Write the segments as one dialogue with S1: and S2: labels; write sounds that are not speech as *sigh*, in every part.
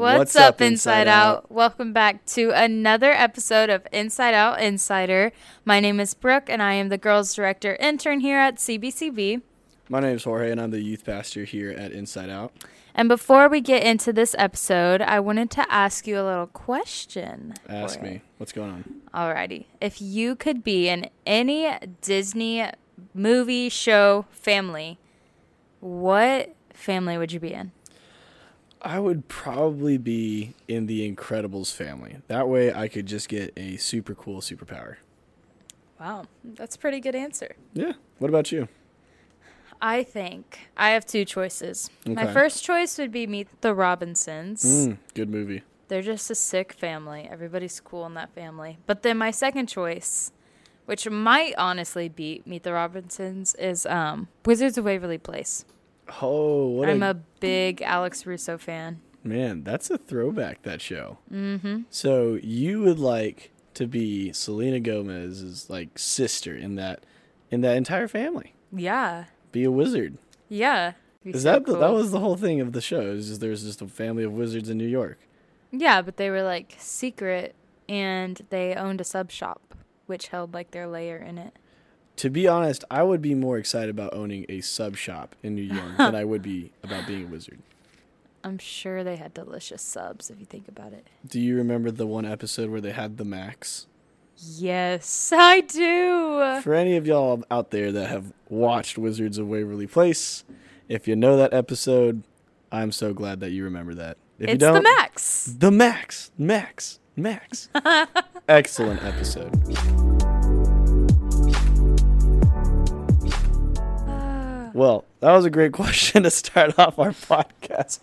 S1: What's, up, Inside Out? Welcome back to another episode of Inside Out Insider. My name is Brooke, and I am the girls director intern here at CBCB.
S2: My name is Jorge, and I'm the youth pastor here at Inside Out.
S1: And before we get into this episode, I wanted to ask you a little question.
S2: Ask
S1: Jorge.
S2: me what's going on.
S1: Alrighty. If you could be in any Disney movie, show, family, what family would you be in?
S2: I would probably be in the Incredibles family. That way, I could just get a super cool superpower.
S1: Wow, that's a pretty good answer.
S2: Yeah. What about you?
S1: I think I have two choices.
S2: Okay.
S1: My first choice would be Meet the Robinsons.
S2: Mm, good movie.
S1: They're just a sick family. Everybody's cool in that family. But then my second choice, which might honestly beat Meet the Robinsons, is um, Wizards of Waverly Place.
S2: Oh, what
S1: I'm
S2: a,
S1: a big Alex Russo fan.
S2: man! That's a throwback. That show. Mm-hmm. So you would like to be Selena Gomez's like sister in that in that entire family.
S1: Yeah,
S2: Be a wizard.
S1: yeah.
S2: Is
S1: so
S2: that the, that was the whole thing of the show? Is just there's just a family of wizards in New York.
S1: Yeah, but they were like secret, and they owned a sub shop, which held like their layer in it.
S2: To be honest, I would be more excited about owning a sub shop in New York than I would be *laughs* about being a wizard.
S1: I'm sure they had delicious subs if you think about it.
S2: Do you remember the one episode where they had the Max?
S1: Yes, I do.
S2: For any of y'all out there that have watched Wizards of Waverly Place, if you know that episode, I'm so glad that you remember that. If you
S1: it's the
S2: don't, the
S1: max.
S2: The Max, Max, Max. *laughs* Excellent episode. Well, that was a great *laughs* question to start off our podcast.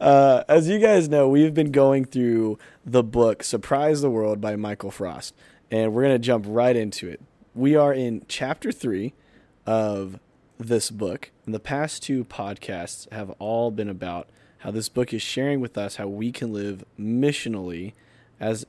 S2: Uh, as you guys know, we've been going through the book Surprise the World by Michael Frost, and we're going to jump right into it. We are in chapter three of this book, and the past two podcasts have all been about how this book is sharing with us how we can live missionally as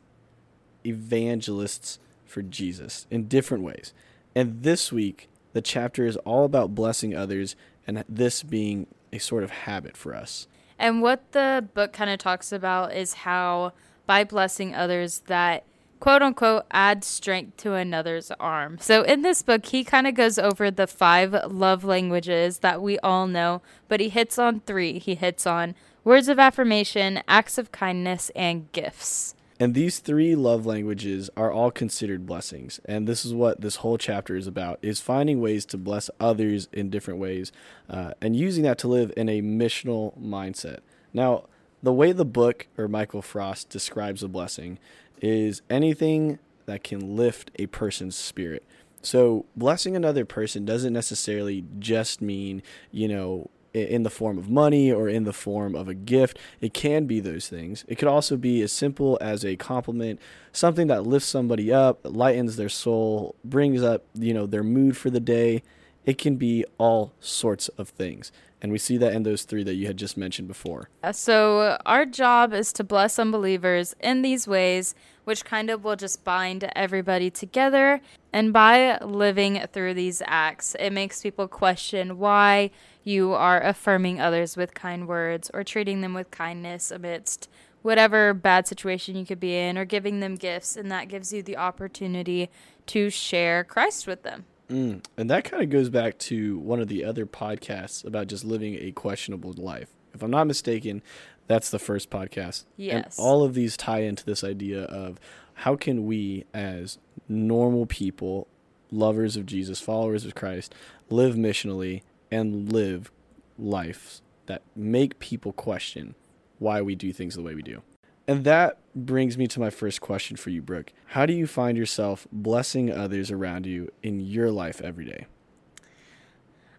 S2: evangelists for Jesus in different ways. And this week, the chapter is all about blessing others and this being a sort of habit for us.
S1: And what the book kind of talks about is how by blessing others that quote unquote add strength to another's arm. So in this book he kind of goes over the five love languages that we all know, but he hits on 3. He hits on words of affirmation, acts of kindness, and gifts.
S2: And these three love languages are all considered blessings. And this is what this whole chapter is about is finding ways to bless others in different ways uh, and using that to live in a missional mindset. Now, the way the book or Michael Frost describes a blessing is anything that can lift a person's spirit. So, blessing another person doesn't necessarily just mean, you know, in the form of money or in the form of a gift. It can be those things. It could also be as simple as a compliment, something that lifts somebody up, lightens their soul, brings up, you know, their mood for the day. It can be all sorts of things. And we see that in those three that you had just mentioned before.
S1: So our job is to bless unbelievers in these ways, which kind of will just bind everybody together. And by living through these acts, it makes people question why you are affirming others with kind words or treating them with kindness amidst whatever bad situation you could be in or giving them gifts. And that gives you the opportunity to share Christ with them.
S2: Mm. And that kind of goes back to one of the other podcasts about just living a questionable life. If I'm not mistaken, that's the first podcast.
S1: Yes.
S2: And all of these tie into this idea of how can we, as normal people, lovers of Jesus, followers of Christ, live missionally and live lives that make people question why we do things the way we do. And that brings me to my first question for you, Brooke. How do you find yourself blessing others around you in your life every day?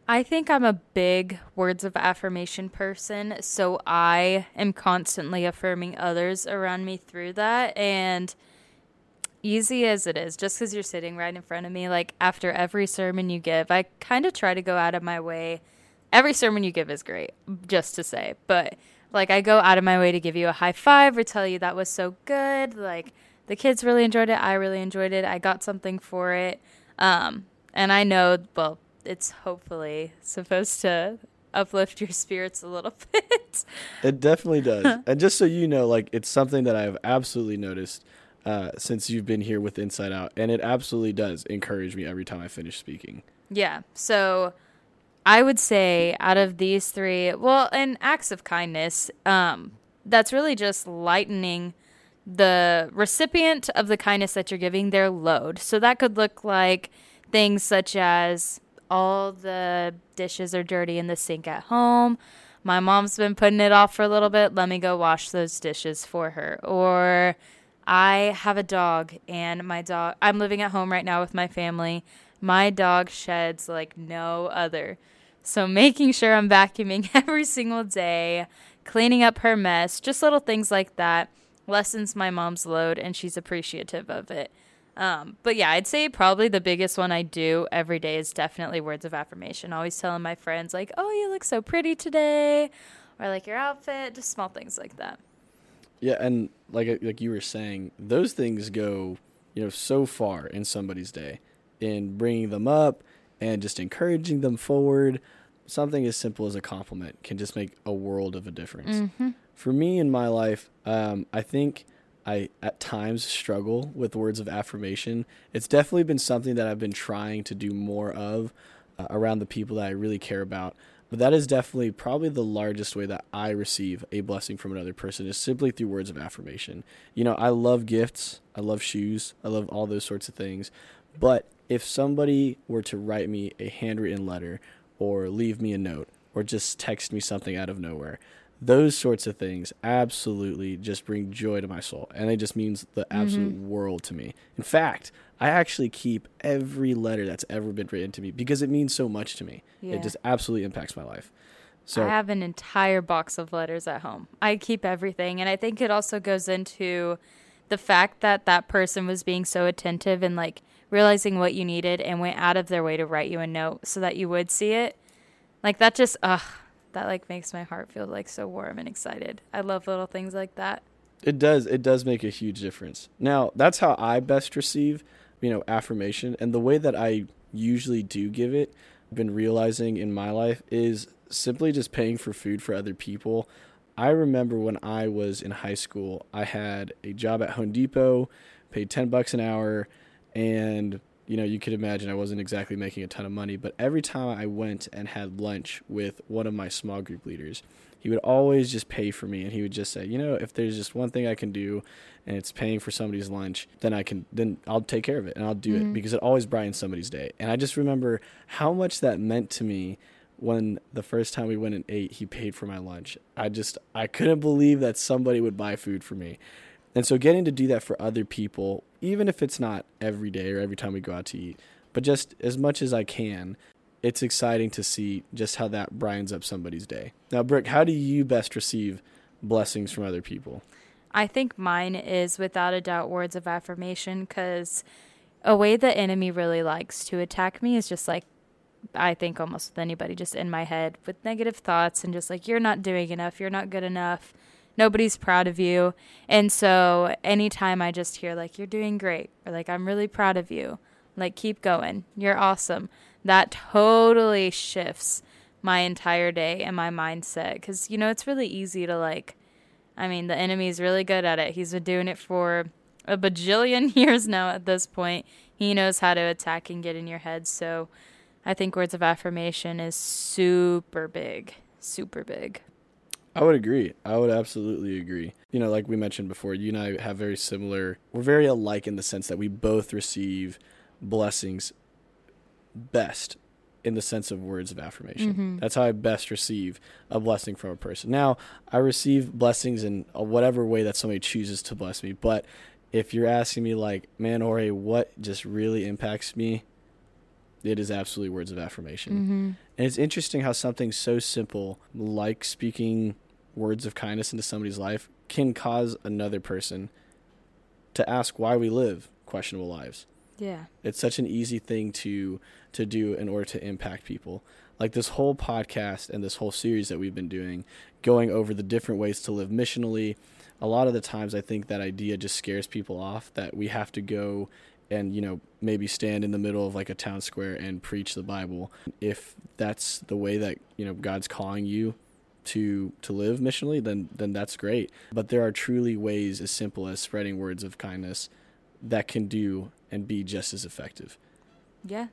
S1: I think I'm a big words of affirmation person, so I am constantly affirming others around me through that. And easy as it is, just because you're sitting right in front of me, like after every sermon you give, I kind of try to go out of my way. Every sermon you give is great, just to say, but like I go out of my way to give you a high five or tell you that was so good. Like the kids really enjoyed it. I really enjoyed it. I got something for it. Um, and I know, well, it's hopefully supposed to uplift your spirits a little *laughs* bit.
S2: It definitely does. *laughs* and just so you know, like it's something that I've absolutely noticed uh, since you've been here with Inside Out, and it absolutely does encourage me every time I finish speaking.
S1: Yeah. So I would say out of these three, well, and acts of kindness, um, that's really just lightening the recipient of the kindness that you're giving their load. So that could look like things such as all the dishes are dirty in the sink at home. My mom's been putting it off for a little bit. Let me go wash those dishes for her. Or I have a dog and my dog I'm living at home right now with my family. My dog sheds like no other. So making sure I'm vacuuming *laughs* every single day, cleaning up her mess, just little things like that lessens my mom's load and she's appreciative of it. Um, but yeah, I'd say probably the biggest one I do every day is definitely words of affirmation. Always telling my friends like, "Oh, you look so pretty today," or like your outfit, just small things like that.
S2: Yeah, and like like you were saying, those things go, you know, so far in somebody's day in bringing them up and just encouraging them forward. Something as simple as a compliment can just make a world of a difference.
S1: Mm-hmm.
S2: For me in my life, um, I think I at times struggle with words of affirmation. It's definitely been something that I've been trying to do more of uh, around the people that I really care about. But that is definitely probably the largest way that I receive a blessing from another person is simply through words of affirmation. You know, I love gifts, I love shoes, I love all those sorts of things. But if somebody were to write me a handwritten letter or leave me a note or just text me something out of nowhere, those sorts of things absolutely just bring joy to my soul and it just means the absolute mm-hmm. world to me. In fact i actually keep every letter that's ever been written to me because it means so much to me. Yeah. it just absolutely impacts my life.
S1: So i have an entire box of letters at home. I keep everything and i think it also goes into the fact that that person was being so attentive and like realizing what you needed and went out of their way to write you a note so that you would see it. Like that just ugh that like makes my heart feel like so warm and excited. I love little things like that.
S2: It does. It does make a huge difference. Now, that's how I best receive, you know, affirmation and the way that I usually do give it, I've been realizing in my life is simply just paying for food for other people. I remember when I was in high school, I had a job at Home Depot, paid 10 bucks an hour, and you know, you could imagine I wasn't exactly making a ton of money, but every time I went and had lunch with one of my small group leaders, he would always just pay for me and he would just say, you know, if there's just one thing I can do and it's paying for somebody's lunch, then I can then I'll take care of it and I'll do mm-hmm. it because it always brightens somebody's day. And I just remember how much that meant to me when the first time we went and ate, he paid for my lunch. I just I couldn't believe that somebody would buy food for me. And so getting to do that for other people, even if it's not every day or every time we go out to eat, but just as much as I can, it's exciting to see just how that brightens up somebody's day. Now, Brooke, how do you best receive blessings from other people?
S1: I think mine is without a doubt words of affirmation because a way the enemy really likes to attack me is just like I think almost with anybody just in my head with negative thoughts and just like you're not doing enough, you're not good enough nobody's proud of you. And so anytime I just hear like you're doing great or like I'm really proud of you, like keep going. You're awesome. That totally shifts my entire day and my mindset cuz you know it's really easy to like I mean the enemy's really good at it. He's been doing it for a bajillion *laughs* years now at this point. He knows how to attack and get in your head. So I think words of affirmation is super big. Super big.
S2: I would agree. I would absolutely agree. You know, like we mentioned before, you and I have very similar, we're very alike in the sense that we both receive blessings best in the sense of words of affirmation. Mm-hmm. That's how I best receive a blessing from a person. Now, I receive blessings in whatever way that somebody chooses to bless me, but if you're asking me like, man, Jorge, what just really impacts me, it is absolutely words of affirmation. And it's interesting how something so simple, like speaking words of kindness into somebody's life, can cause another person to ask why we live questionable lives.
S1: Yeah.
S2: It's such an easy thing to to do in order to impact people. Like this whole podcast and this whole series that we've been doing, going over the different ways to live missionally. A lot of the times I think that idea just scares people off that we have to go and you know maybe stand in the middle of like a town square and preach the bible. If that's the way that you know god's calling you to to live missionally then then that's great. But there are truly ways as simple as spreading words of kindness that can do and be just as effective.
S1: Yeah.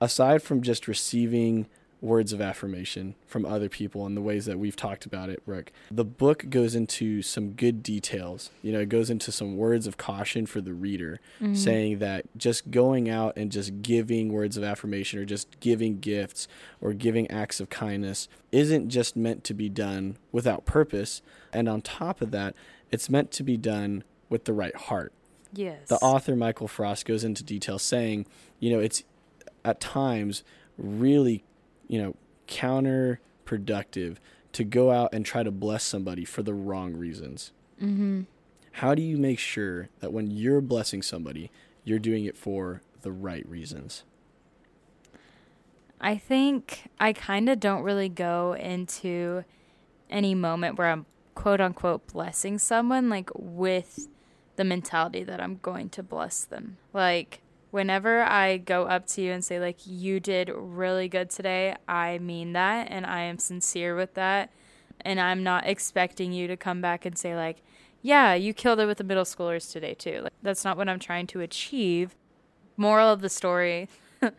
S2: aside from just receiving words of affirmation from other people and the ways that we've talked about it, Rick, the book goes into some good details. You know, it goes into some words of caution for the reader,
S1: Mm-hmm.
S2: saying that just going out and just giving words of affirmation or just giving gifts or giving acts of kindness isn't just meant to be done without purpose. And on top of that, it's meant to be done with the right heart
S1: Yes.
S2: the author Michael Frost goes into detail saying, you know, it's at times really, you know, counterproductive to go out and try to bless somebody for the wrong reasons.
S1: Mm-hmm.
S2: How do you make sure that when you're blessing somebody, you're doing it for the right reasons?
S1: I think I kind of don't really go into any moment where I'm quote unquote blessing someone like with the mentality that I'm going to bless them. Like whenever I go up to you and say like you did really good today, I mean that and I am sincere with that and I'm not expecting you to come back and say like yeah, you killed it with the middle schoolers today too. Like that's not what I'm trying to achieve. Moral of the story *laughs*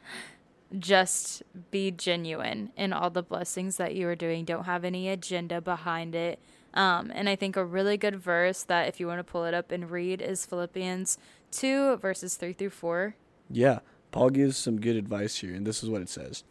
S1: just be genuine in all the blessings that you are doing. Don't have any agenda behind it. Um, and I think a really good verse that, if you want to pull it up and read, is Philippians 2, verses 3 through 4.
S2: Yeah, Paul gives some good advice here, and this is what it says.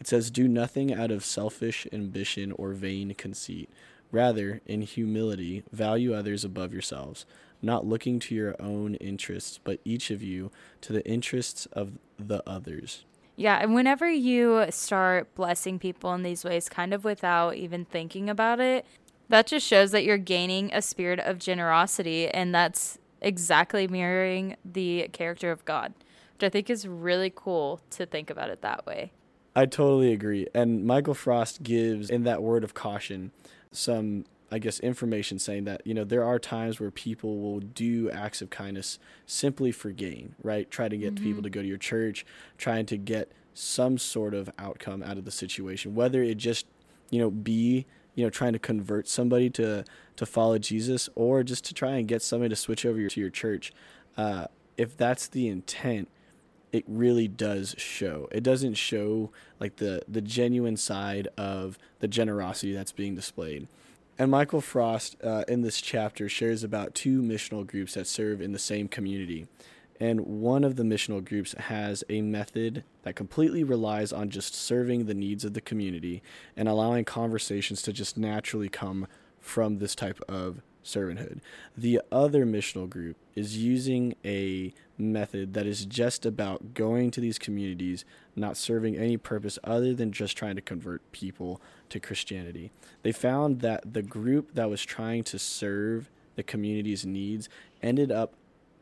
S2: It says, Do nothing out of selfish ambition or vain conceit. Rather, in humility, value others above yourselves, not looking to your own interests, but each of you to the interests of the others.
S1: Yeah, and whenever you start blessing people in these ways, kind of without even thinking about it, that just shows that you're gaining a spirit of generosity, and that's exactly mirroring the character of God, which I think is really cool to think about it that way.
S2: I totally agree. And Michael Frost gives, in that word of caution, some, I guess, information saying that, you know, there are times where people will do acts of kindness simply for gain, right? Try to get people to go to your church, trying to get some sort of outcome out of the situation, whether it just, you know, be, you know, trying to convert somebody to, to follow Jesus or just to try and get somebody to switch over your, to your church. Uh, if that's the intent, it really does show. It doesn't show like the the genuine side of the generosity that's being displayed. And Michael Frost uh, in this chapter shares about two missional groups that serve in the same community. And one of the missional groups has a method that completely relies on just serving the needs of the community and allowing conversations to just naturally come from this type of servanthood. The other missional group is using a method that is just about going to these communities, not serving any purpose other than just trying to convert people to Christianity. They found that the group that was trying to serve the community's needs ended up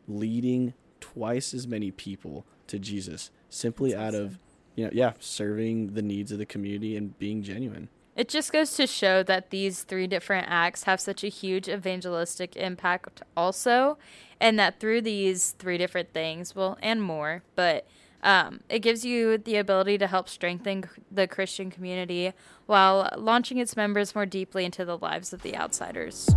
S2: leading twice as many people to Jesus simply
S1: That's
S2: out of you know yeah serving the needs of the community and being genuine
S1: It just goes to show that these three different acts have such a huge evangelistic impact, also, and that through these three different things, well, and more, but um, it gives you the ability to help strengthen the Christian community while launching its members more deeply into the lives of the outsiders.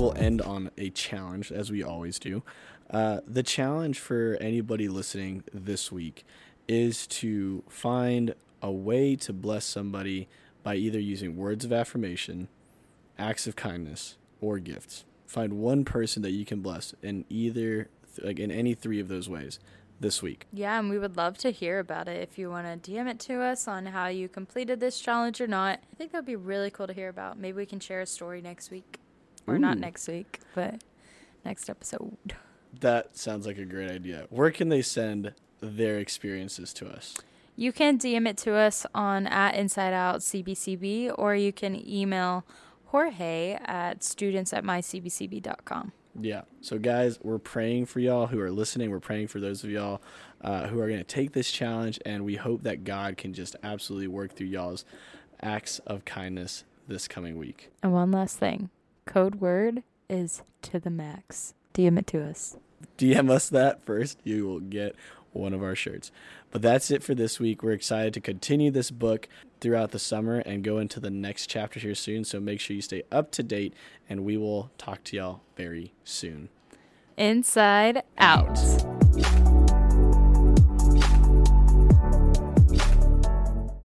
S2: we'll end on a challenge as we always do uh, the challenge for anybody listening this week is to find a way to bless somebody by either using words of affirmation acts of kindness or gifts find one person that you can bless in either like in any three of those ways this week
S1: Yeah, and we would love to hear about it if you want to DM it to us on how you completed this challenge or not. I think that would be really cool to hear about. Maybe we can share a story next week. Or not next week, but next episode.
S2: that sounds like a great idea where can they send their experiences to us
S1: You can DM it to us on at Inside Out CBCB, or you can email Jorge at students at mycbcb.com.
S2: Yeah. So, guys, we're praying for y'all who are listening. We're praying for those of y'all uh, who are going to take this challenge, and we hope that God can just absolutely work through y'all's acts of kindness this coming week.
S1: And one last thing code word is to the max. DM it to us.
S2: DM us that first. You will get one of our shirts. But that's it for this week. We're excited to continue this book throughout the summer and go into the next chapter here soon. So make sure you stay up to date, and we will talk to y'all very soon.
S1: Inside out.